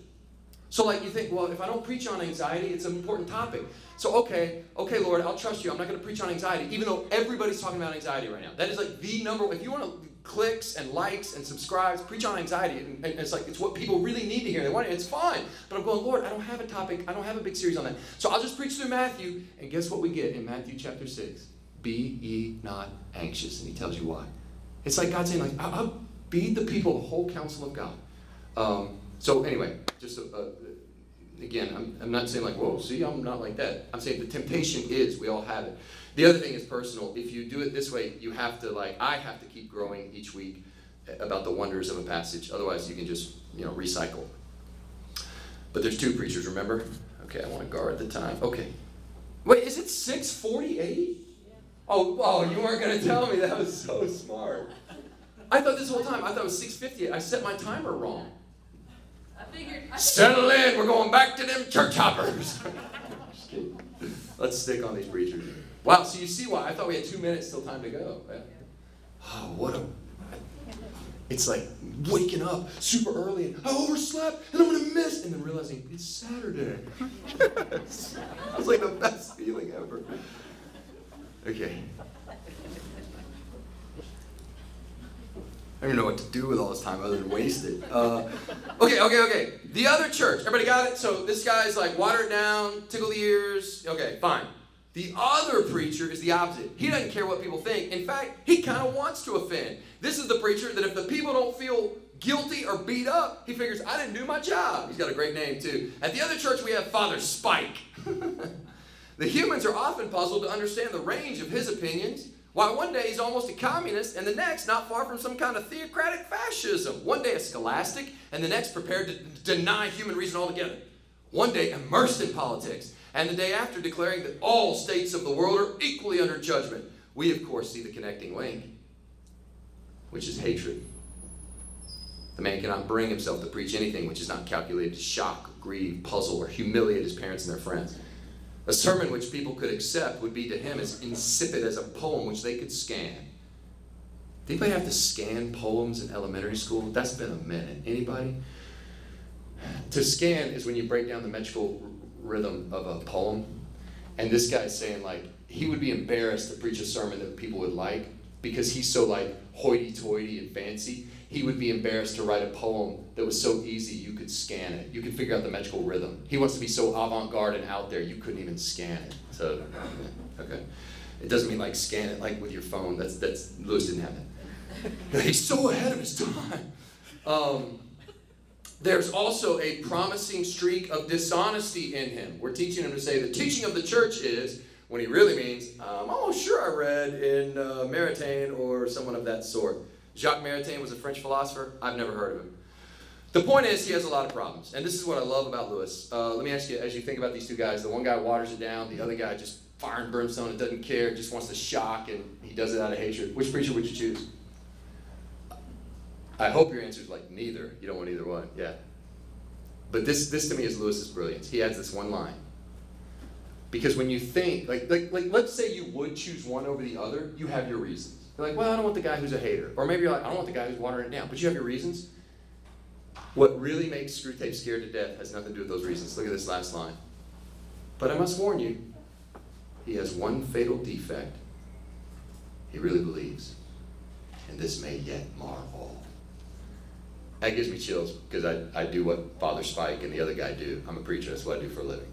So, like, you think, well, if I don't preach on anxiety, it's an important topic. So, okay, okay, Lord, I'll trust you. I'm not going to preach on anxiety, even though everybody's talking about anxiety right now. That is like the number. If you want to clicks and likes and subscribes, preach on anxiety. And, it's like, it's what people really need to hear. They want it. It's fine. But I'm going, Lord, I don't have a topic. I don't have a big series on that. So I'll just preach through Matthew. And guess what we get in Matthew chapter 6? Be ye not anxious. And he tells you why. It's like God saying, like, I'll, I'll feed the people the whole counsel of God. Um, so anyway, just a, a, again, I'm, I'm not saying like, whoa, see, I'm not like that. I'm saying the temptation is, we all have it. The other thing is personal. If you do it this way, you have to like I have to keep growing each week about the wonders of a passage. Otherwise, you can just you know recycle. But there's two preachers. Remember? Okay, I want to guard the time. Okay. Wait, is it six forty-eight? Oh, oh, you weren't going to tell me. That was so smart. I thought this whole time, I thought it was 6.50. I set my timer wrong. Settle in. We're going back to them church hoppers. Let's stick on these preachers. Wow, so you see why I thought we had two minutes till time to go. Oh, what a. It's like waking up super early and I overslept and I'm gonna miss, and then realizing it's Saturday. It's like the best feeling ever. Okay. I don't even know what to do with all this time other than waste it. Uh, okay, okay, okay. The other church. Everybody got it? So this guy's like, watered down, tickle the ears. Okay, fine. The other preacher is the opposite. He doesn't care what people think. In fact, he kind of wants to offend. This is the preacher that if the people don't feel guilty or beat up, he figures, I didn't do my job. He's got a great name, too. At the other church, we have Father Spike. the humans are often puzzled to understand the range of his opinions. Why one day he's almost a communist, and the next not far from some kind of theocratic fascism. One day a scholastic, and the next prepared to deny human reason altogether. One day immersed in politics, and the day after declaring that all states of the world are equally under judgment. We, of course, see the connecting link, which is hatred. The man cannot bring himself to preach anything which is not calculated to shock, grieve, puzzle, or humiliate his parents and their friends. A sermon which people could accept would be to him as insipid as a poem which they could scan. Did anybody have to scan poems in elementary school? That's been a minute. Anybody? To scan is when you break down the metrical rhythm of a poem. And this guy's saying, like, he would be embarrassed to preach a sermon that people would like because he's so, like, hoity toity and fancy. He would be embarrassed to write a poem that was so easy you could scan it. You could figure out the metrical rhythm. He wants to be so avant garde and out there you couldn't even scan it. So, okay. It doesn't mean like scan it like with your phone. That's, that's, Lewis didn't have that. He's so ahead of his time. Um, there's also a promising streak of dishonesty in him. We're teaching him to say the teaching of the church is, when he really means, I'm almost sure I read in uh, Maritain or someone of that sort. Jacques Maritain was a French philosopher. I've never heard of him. The point is, he has a lot of problems. And this is what I love about Lewis. Uh, let me ask you, as you think about these two guys, the one guy waters it down, the other guy just fire and brimstone and doesn't care, just wants to shock, and he does it out of hatred. Which preacher would you choose? I hope your answer is like neither. You don't want either one. Yeah. But this, this to me is Lewis's brilliance. He adds this one line. Because when you think, like, like, like, let's say you would choose one over the other, you have your reasons. You're like, well, I don't want the guy who's a hater. Or maybe you're like, I don't want the guy who's watering it down. But you have your reasons. What really makes Screwtape scared to death has nothing to do with those reasons. Look at this last line. But I must warn you, he has one fatal defect. He really believes, and this may yet mar all. That gives me chills because I, I do what Father Spike and the other guy do. I'm a preacher, that's what I do for a living.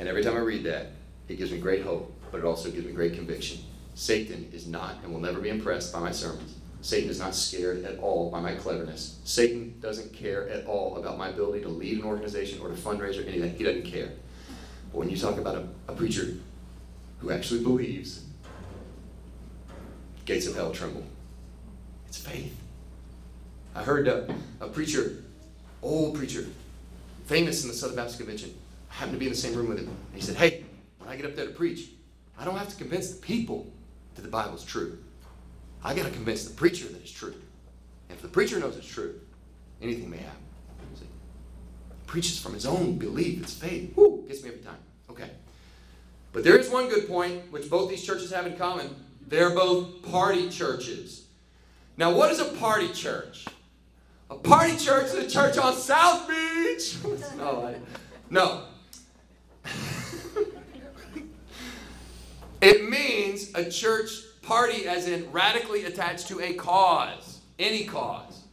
And every time I read that, it gives me great hope, but it also gives me great conviction. Satan is not and will never be impressed by my sermons. Satan is not scared at all by my cleverness. Satan doesn't care at all about my ability to lead an organization or to fundraise or anything. He doesn't care. But when you talk about a, a preacher who actually believes, gates of hell tremble. It's faith. I heard a, a preacher, old preacher, famous in the Southern Baptist Convention. I happened to be in the same room with him. And he said, Hey, when I get up there to preach, I don't have to convince the people that the Bible's true. I got to convince the preacher that it's true. And if the preacher knows it's true, anything may happen. See? He preaches from his own belief, it's faith. Whoo, gets me every time. Okay. But there is one good point, which both these churches have in common. They're both party churches. Now, what is a party church? A party church is a church on South Beach. no, no. it means a church party, as in radically attached to a cause, any cause.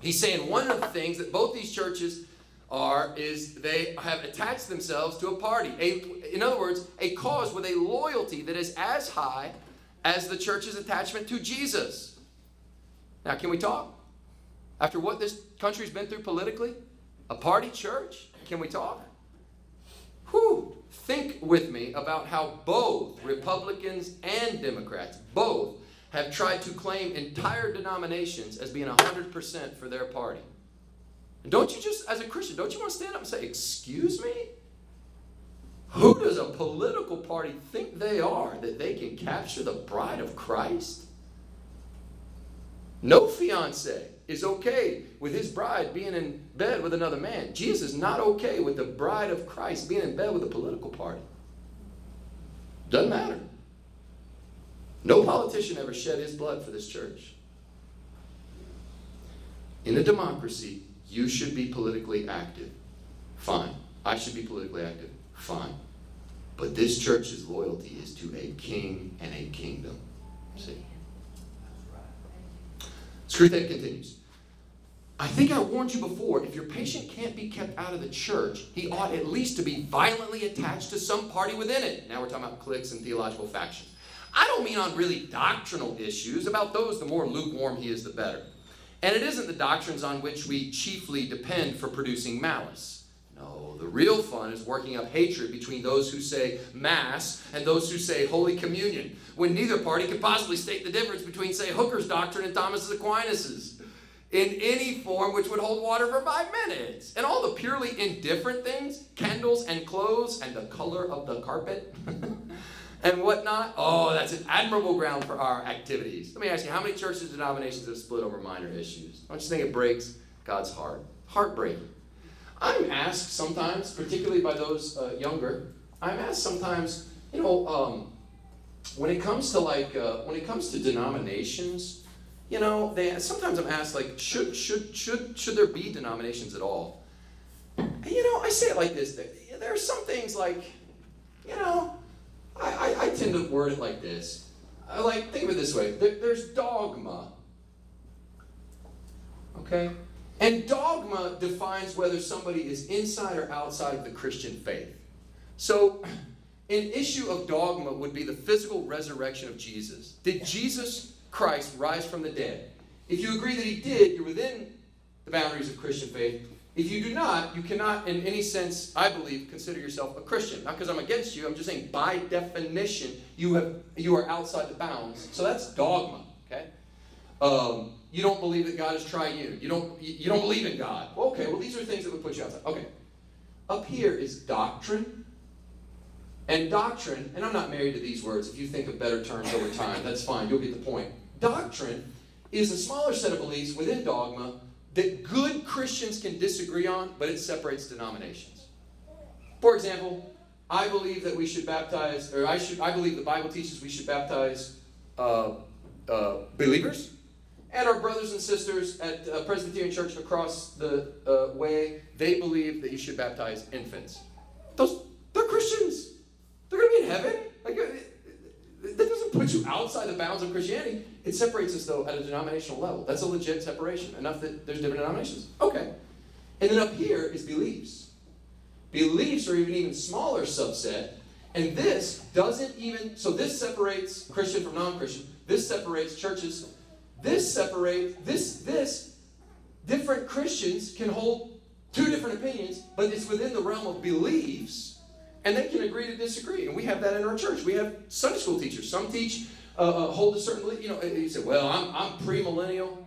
He's saying one of the things that both these churches are is they have attached themselves to a party. A, in other words, a cause with a loyalty that is as high as the church's attachment to Jesus. Now, can we talk? After what this country's been through politically? A party church? Can we talk? Whew. Think with me about how both Republicans and Democrats, both, have tried to claim entire denominations as being 100% for their party. And don't you just, as a Christian, don't you want to stand up and say, Excuse me? Who does a political party think they are that they can capture the bride of Christ? No fiance is okay with his bride being in bed with another man. Jesus is not okay with the bride of Christ being in bed with a political party. Doesn't matter. No politician ever shed his blood for this church. In a democracy, you should be politically active. Fine. I should be politically active. Fine. But this church's loyalty is to a king and a kingdom. See? Screwtape continues. I think I warned you before, if your patient can't be kept out of the church, he ought at least to be violently attached to some party within it. Now we're talking about cliques and theological factions. I don't mean on really doctrinal issues. About those, the more lukewarm he is, the better. And it isn't the doctrines on which we chiefly depend for producing malice. The real fun is working up hatred between those who say Mass and those who say Holy Communion, when neither party could possibly state the difference between, say, Hooker's doctrine and Thomas Aquinas's in any form which would hold water for five minutes. And all the purely indifferent things, candles and clothes and the color of the carpet and whatnot. Oh, that's an admirable ground for our activities. Let me ask you, how many churches and denominations have split over minor issues? Don't you think it breaks God's heart? Heartbreaking. I'm asked sometimes, particularly by those uh, younger, I'm asked sometimes, you know, um, when it comes to like, uh, when it comes to denominations, you know, they sometimes I'm asked like, should should should should there be denominations at all? And, you know, I say it like this: there, are some things like, you know, I, I, I tend to word it like this. I like think of it this way: there, there's dogma. Okay, and dogma defines whether somebody is inside or outside of the Christian faith. So, an issue of dogma would be the physical resurrection of Jesus. Did Jesus Christ rise from the dead. If you agree that he did, you're within the boundaries of Christian faith. If you do not, you cannot, in any sense, I believe, consider yourself a Christian. Not because I'm against you, I'm just saying by definition, you have you are outside the bounds. So that's dogma. Okay. Um, you don't believe that God is triune. You don't you don't believe in God. Okay. Well, these are things that would put you outside. Okay. Up here is doctrine. And doctrine, and I'm not married to these words. If you think of better terms over time, that's fine. You'll get the point. Doctrine is a smaller set of beliefs within dogma that good Christians can disagree on, but it separates denominations. For example, I believe that we should baptize, or I should, I believe the Bible teaches we should baptize uh, uh, believers, and our brothers and sisters at uh, Presbyterian Church across the uh, way, they believe that you should baptize infants. Those, they're Christians. They're going to be in heaven. Like, that doesn't put you outside the bounds of Christianity. It separates us, though, at a denominational level. That's a legit separation, enough that there's different denominations. Okay. And then up here is beliefs. Beliefs are even even smaller subset. And this doesn't even, so this separates Christian from non-Christian. This separates churches. This separates, this, this, different Christians can hold two different opinions, but it's within the realm of beliefs, and they can agree to disagree. And we have that in our church. We have Sunday school teachers. Some teach, uh, uh, hold a certain belief. You know, you say, well, I'm, I'm premillennial.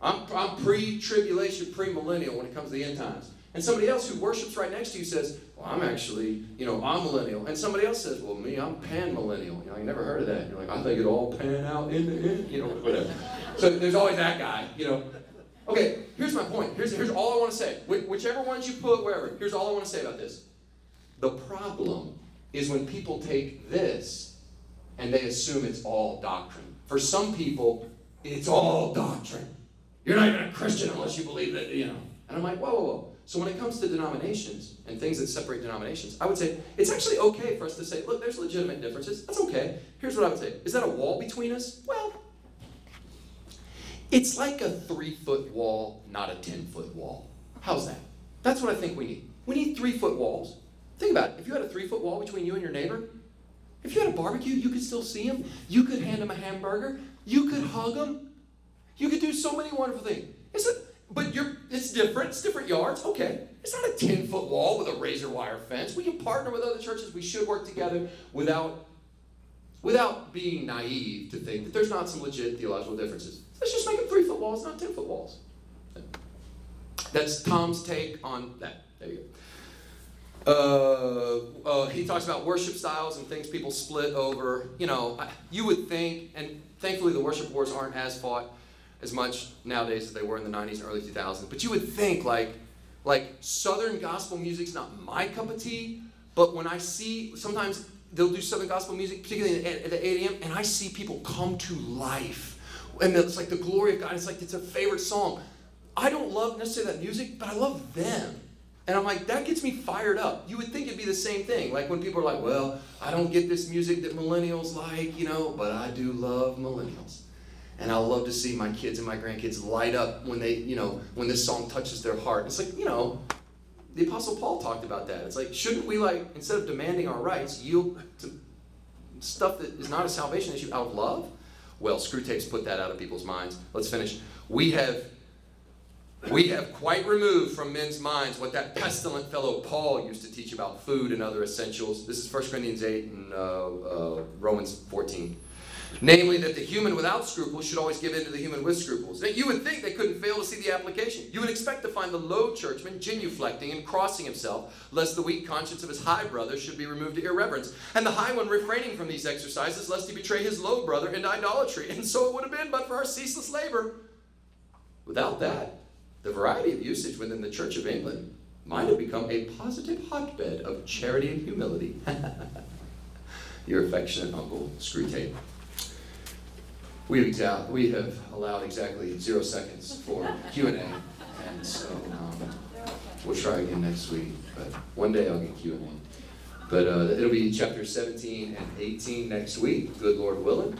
I'm, I'm pre-tribulation, premillennial when it comes to the end times. And somebody else who worships right next to you says, well, I'm actually, you know, I'm millennial. And somebody else says, well, me, I'm pan-millennial. You know, you never heard of that. You're like, I think it all pan out in the end, you know, whatever. so there's always that guy, you know. Okay, here's my point. Here's, here's all I want to say. Wh- whichever ones you put, wherever, here's all I want to say about this. The problem is when people take this and they assume it's all doctrine. For some people, it's all doctrine. You're not even a Christian unless you believe that, you know. And I'm like, whoa, whoa, whoa. So when it comes to denominations and things that separate denominations, I would say it's actually okay for us to say, look, there's legitimate differences. That's okay. Here's what I would say. Is that a wall between us? Well, it's like a three foot wall, not a 10 foot wall. How's that? That's what I think we need. We need three foot walls. Think about it. If you had a three foot wall between you and your neighbor, if you had a barbecue, you could still see him. You could hand him a hamburger. You could hug him. You could do so many wonderful things. It's a, but you're, it's different. It's different yards. Okay. It's not a 10 foot wall with a razor wire fence. We can partner with other churches. We should work together without, without being naive to think that there's not some legit theological differences. Let's just make it three foot walls, not 10 foot walls. That's Tom's take on that. There you go. Uh, uh, he talks about worship styles and things people split over. You know, you would think, and thankfully the worship wars aren't as fought as much nowadays as they were in the 90s and early 2000s. But you would think like, like Southern gospel music's not my cup of tea. But when I see, sometimes they'll do Southern gospel music, particularly at, the 8 a.m., and I see people come to life. And it's like the glory of God. It's like it's a favorite song. I don't love necessarily that music, but I love them. And I'm like, that gets me fired up. You would think it'd be the same thing. Like when people are like, well, I don't get this music that millennials like, you know, but I do love millennials. And I love to see my kids and my grandkids light up when they, you know, when this song touches their heart. It's like, you know, the Apostle Paul talked about that. It's like, shouldn't we, like, instead of demanding our rights, yield to stuff that is not a salvation issue out of love? Well, Screwtape's put that out of people's minds. Let's finish. We have we have quite removed from men's minds what that pestilent fellow Paul used to teach about food and other essentials. This is 1 Corinthians 8 and uh, uh, Romans 14. Namely, that the human without scruples should always give in to the human with scruples. That you would think they couldn't fail to see the application. You would expect to find the low churchman genuflecting and crossing himself, lest the weak conscience of his high brother should be removed to irreverence, and the high one refraining from these exercises, lest he betray his low brother into idolatry. And so it would have been but for our ceaseless labor. Without that, the variety of usage within the Church of England might have become a positive hotbed of charity and humility. Your affectionate uncle, Screwtape. We, we have allowed exactly zero seconds for Q&A, and so um, we'll try again next week. But one day I'll get Q&A. But uh, it'll be chapter 17 and 18 next week, good Lord willing.